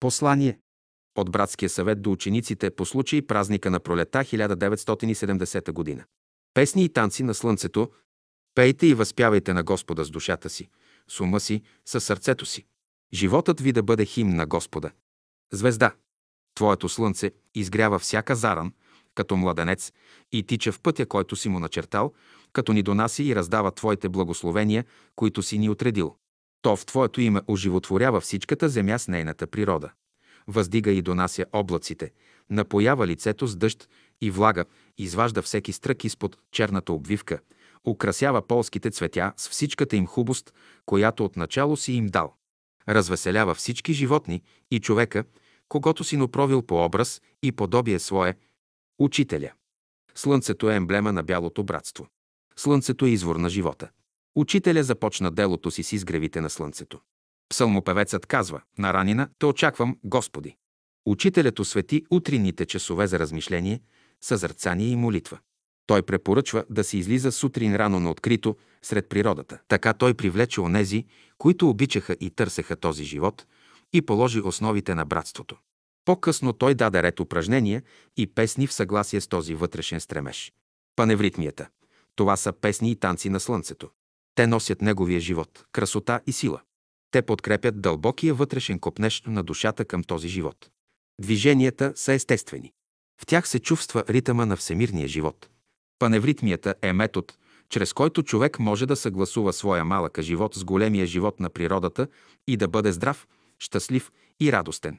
Послание от братския съвет до учениците по случай празника на пролета 1970 година. Песни и танци на слънцето. Пейте и възпявайте на Господа с душата си, с ума си, със сърцето си. Животът ви да бъде хим на Господа. Звезда. Твоето слънце изгрява всяка заран, като младенец, и тича в пътя, който си му начертал, като ни донаси и раздава Твоите благословения, които си ни отредил. То в Твоето име оживотворява всичката земя с нейната природа. Въздига и донася облаците, напоява лицето с дъжд и влага, изважда всеки стрък изпод черната обвивка, украсява полските цветя с всичката им хубост, която отначало си им дал. Развеселява всички животни и човека, когато си направил по образ и подобие свое, учителя. Слънцето е емблема на бялото братство. Слънцето е извор на живота. Учителя започна делото си с изгревите на слънцето. Псалмопевецът казва, на ранина те очаквам, Господи. Учителят освети утринните часове за размишление, съзърцание и молитва. Той препоръчва да се излиза сутрин рано на открито сред природата. Така той привлече онези, които обичаха и търсеха този живот и положи основите на братството. По-късно той даде ред упражнения и песни в съгласие с този вътрешен стремеж. Паневритмията. Това са песни и танци на слънцето. Те носят неговия живот, красота и сила. Те подкрепят дълбокия вътрешен копнеж на душата към този живот. Движенията са естествени. В тях се чувства ритъма на всемирния живот. Паневритмията е метод, чрез който човек може да съгласува своя малък живот с големия живот на природата и да бъде здрав, щастлив и радостен.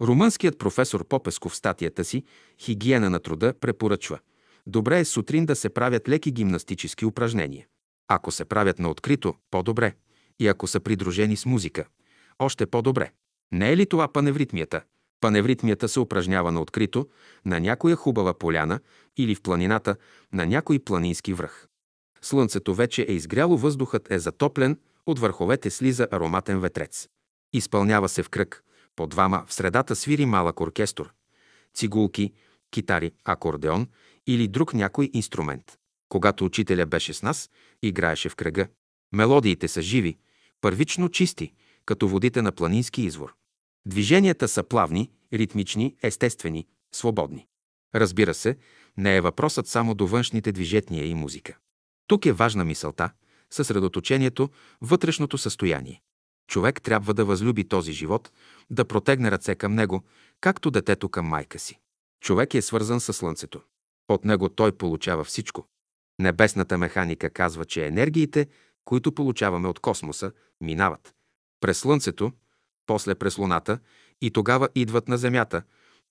Румънският професор Попеско в статията си «Хигиена на труда» препоръчва Добре е сутрин да се правят леки гимнастически упражнения. Ако се правят на открито, по-добре. И ако са придружени с музика, още по-добре. Не е ли това паневритмията? Паневритмията се упражнява на открито, на някоя хубава поляна или в планината, на някой планински връх. Слънцето вече е изгряло, въздухът е затоплен, от върховете слиза ароматен ветрец. Изпълнява се в кръг, по двама в средата свири малък оркестър, цигулки, китари, акордеон или друг някой инструмент. Когато учителя беше с нас, играеше в кръга. Мелодиите са живи, първично чисти, като водите на планински извор. Движенията са плавни, ритмични, естествени, свободни. Разбира се, не е въпросът само до външните движения и музика. Тук е важна мисълта, съсредоточението, вътрешното състояние. Човек трябва да възлюби този живот, да протегне ръце към него, както детето към майка си. Човек е свързан с Слънцето. От него той получава всичко. Небесната механика казва, че енергиите, които получаваме от космоса, минават през Слънцето, после през Луната и тогава идват на Земята,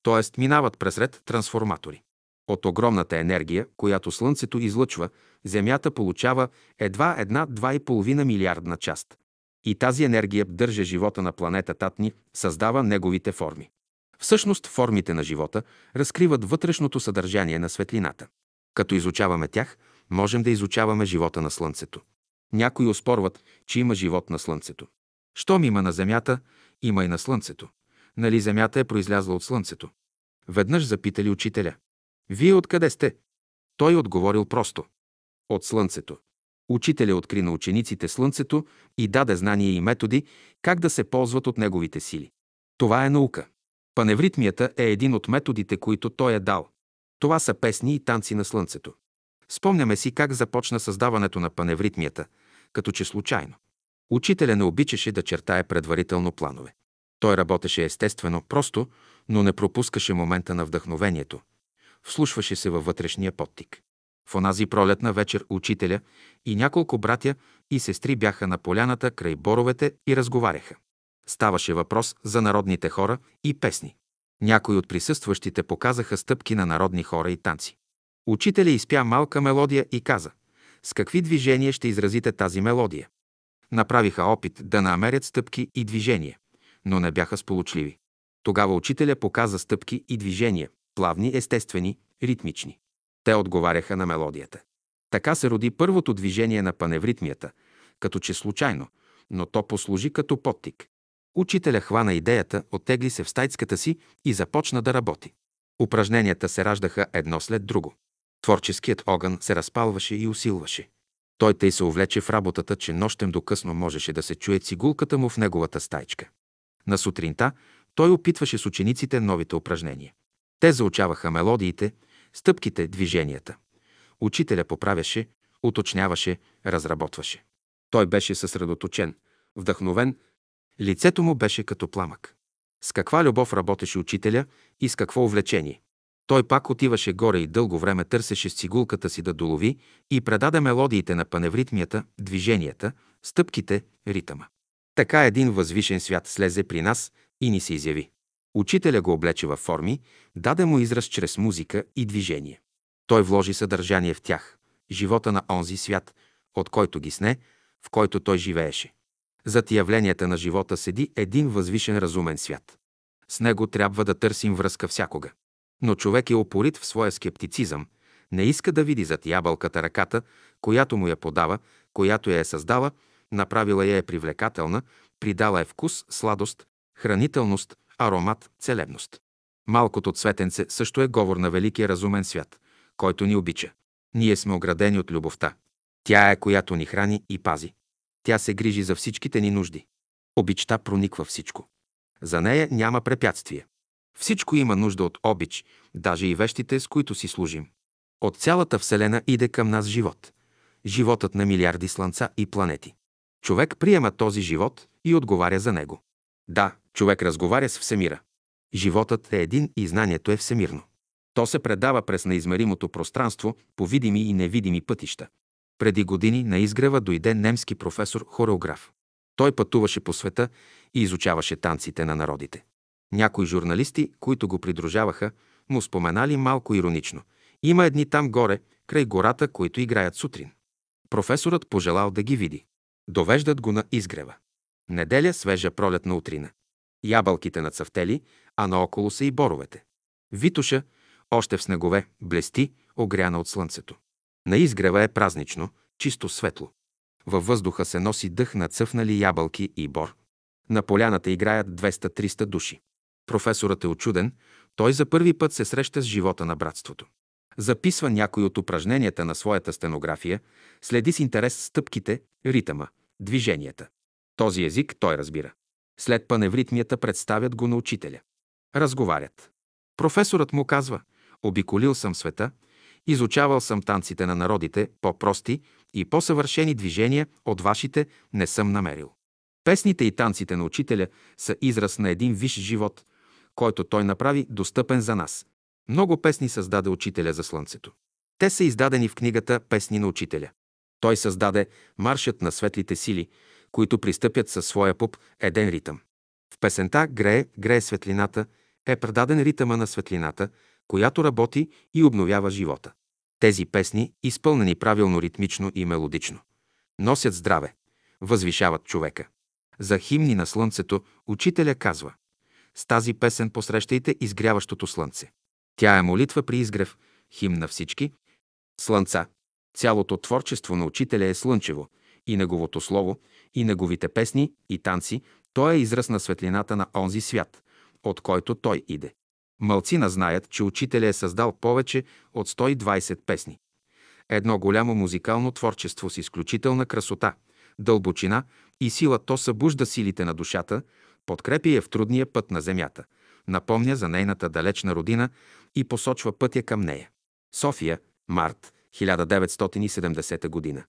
т.е. минават през ред трансформатори. От огромната енергия, която Слънцето излъчва, Земята получава едва една 2,5 милиардна част. И тази енергия държа живота на планетата ни, създава неговите форми. Всъщност формите на живота разкриват вътрешното съдържание на светлината. Като изучаваме тях, можем да изучаваме живота на Слънцето. Някои оспорват, че има живот на Слънцето. Щом има на Земята, има и на Слънцето. Нали Земята е произлязла от Слънцето? Веднъж запитали учителя. Вие откъде сте? Той отговорил просто. От Слънцето. Учителя откри на учениците Слънцето и даде знания и методи как да се ползват от неговите сили. Това е наука. Паневритмията е един от методите, които той е дал. Това са песни и танци на Слънцето. Спомняме си как започна създаването на паневритмията, като че случайно. Учителя не обичаше да чертае предварително планове. Той работеше естествено, просто, но не пропускаше момента на вдъхновението. Вслушваше се във вътрешния подтик. В онази пролетна вечер учителя и няколко братя и сестри бяха на поляната край боровете и разговаряха. Ставаше въпрос за народните хора и песни. Някои от присъстващите показаха стъпки на народни хора и танци. Учителя изпя малка мелодия и каза «С какви движения ще изразите тази мелодия?» Направиха опит да намерят стъпки и движения, но не бяха сполучливи. Тогава учителя показа стъпки и движения, плавни, естествени, ритмични. Те отговаряха на мелодията. Така се роди първото движение на паневритмията, като че случайно, но то послужи като подтик. Учителя хвана идеята, оттегли се в стайцката си и започна да работи. Упражненията се раждаха едно след друго. Творческият огън се разпалваше и усилваше. Той тъй се увлече в работата, че нощем до късно можеше да се чуе цигулката му в неговата стайчка. На сутринта той опитваше с учениците новите упражнения. Те заучаваха мелодиите, стъпките, движенията. Учителя поправяше, уточняваше, разработваше. Той беше съсредоточен, вдъхновен, лицето му беше като пламък. С каква любов работеше учителя и с какво увлечение. Той пак отиваше горе и дълго време търсеше с цигулката си да долови и предаде мелодиите на паневритмията, движенията, стъпките, ритъма. Така един възвишен свят слезе при нас и ни се изяви. Учителя го облече във форми, даде му израз чрез музика и движение. Той вложи съдържание в тях, живота на онзи свят, от който ги сне, в който той живееше. Зад явленията на живота седи един възвишен разумен свят. С него трябва да търсим връзка всякога. Но човек е опорит в своя скептицизъм, не иска да види зад ябълката ръката, която му я подава, която я е създала, направила я е привлекателна, придала е вкус, сладост, хранителност, аромат, целебност. Малкото цветенце също е говор на великия разумен свят, който ни обича. Ние сме оградени от любовта. Тя е, която ни храни и пази. Тя се грижи за всичките ни нужди. Обичта прониква всичко. За нея няма препятствие. Всичко има нужда от обич, даже и вещите, с които си служим. От цялата Вселена иде към нас живот. Животът на милиарди слънца и планети. Човек приема този живот и отговаря за него. Да, човек разговаря с Всемира. Животът е един и знанието е всемирно. То се предава през неизмеримото пространство по видими и невидими пътища. Преди години на изгрева дойде немски професор-хореограф. Той пътуваше по света и изучаваше танците на народите. Някои журналисти, които го придружаваха, му споменали малко иронично. Има едни там горе, край гората, които играят сутрин. Професорът пожелал да ги види. Довеждат го на изгрева. Неделя свежа пролетна утрина. Ябълките нацъфтели, а наоколо са и боровете. Витуша, още в снегове, блести, огряна от слънцето. На изгрева е празнично, чисто светло. Във въздуха се носи дъх на цъфнали ябълки и бор. На поляната играят 200-300 души. Професорът е очуден, той за първи път се среща с живота на братството. Записва някои от упражненията на своята стенография, следи с интерес стъпките, ритъма, движенията. Този език той разбира. След паневритмията представят го на учителя. Разговарят. Професорът му казва, обиколил съм света, изучавал съм танците на народите, по-прости и по-съвършени движения от вашите не съм намерил. Песните и танците на учителя са израз на един виш живот, който той направи достъпен за нас. Много песни създаде учителя за Слънцето. Те са издадени в книгата Песни на учителя. Той създаде маршът на светлите сили, които пристъпят със своя пуп еден ритъм. В песента «Грее, грее светлината» е предаден ритъма на светлината, която работи и обновява живота. Тези песни, изпълнени правилно ритмично и мелодично, носят здраве, възвишават човека. За химни на слънцето учителя казва С тази песен посрещайте изгряващото слънце. Тя е молитва при изгрев, химн на всички. Слънца. Цялото творчество на учителя е слънчево, и неговото слово, и неговите песни и танци, то е израз на светлината на онзи свят, от който той иде. Малцина знаят, че учителя е създал повече от 120 песни. Едно голямо музикално творчество с изключителна красота, дълбочина и сила то събужда силите на душата, подкрепя я в трудния път на земята, напомня за нейната далечна родина и посочва пътя към нея. София, март 1970 година.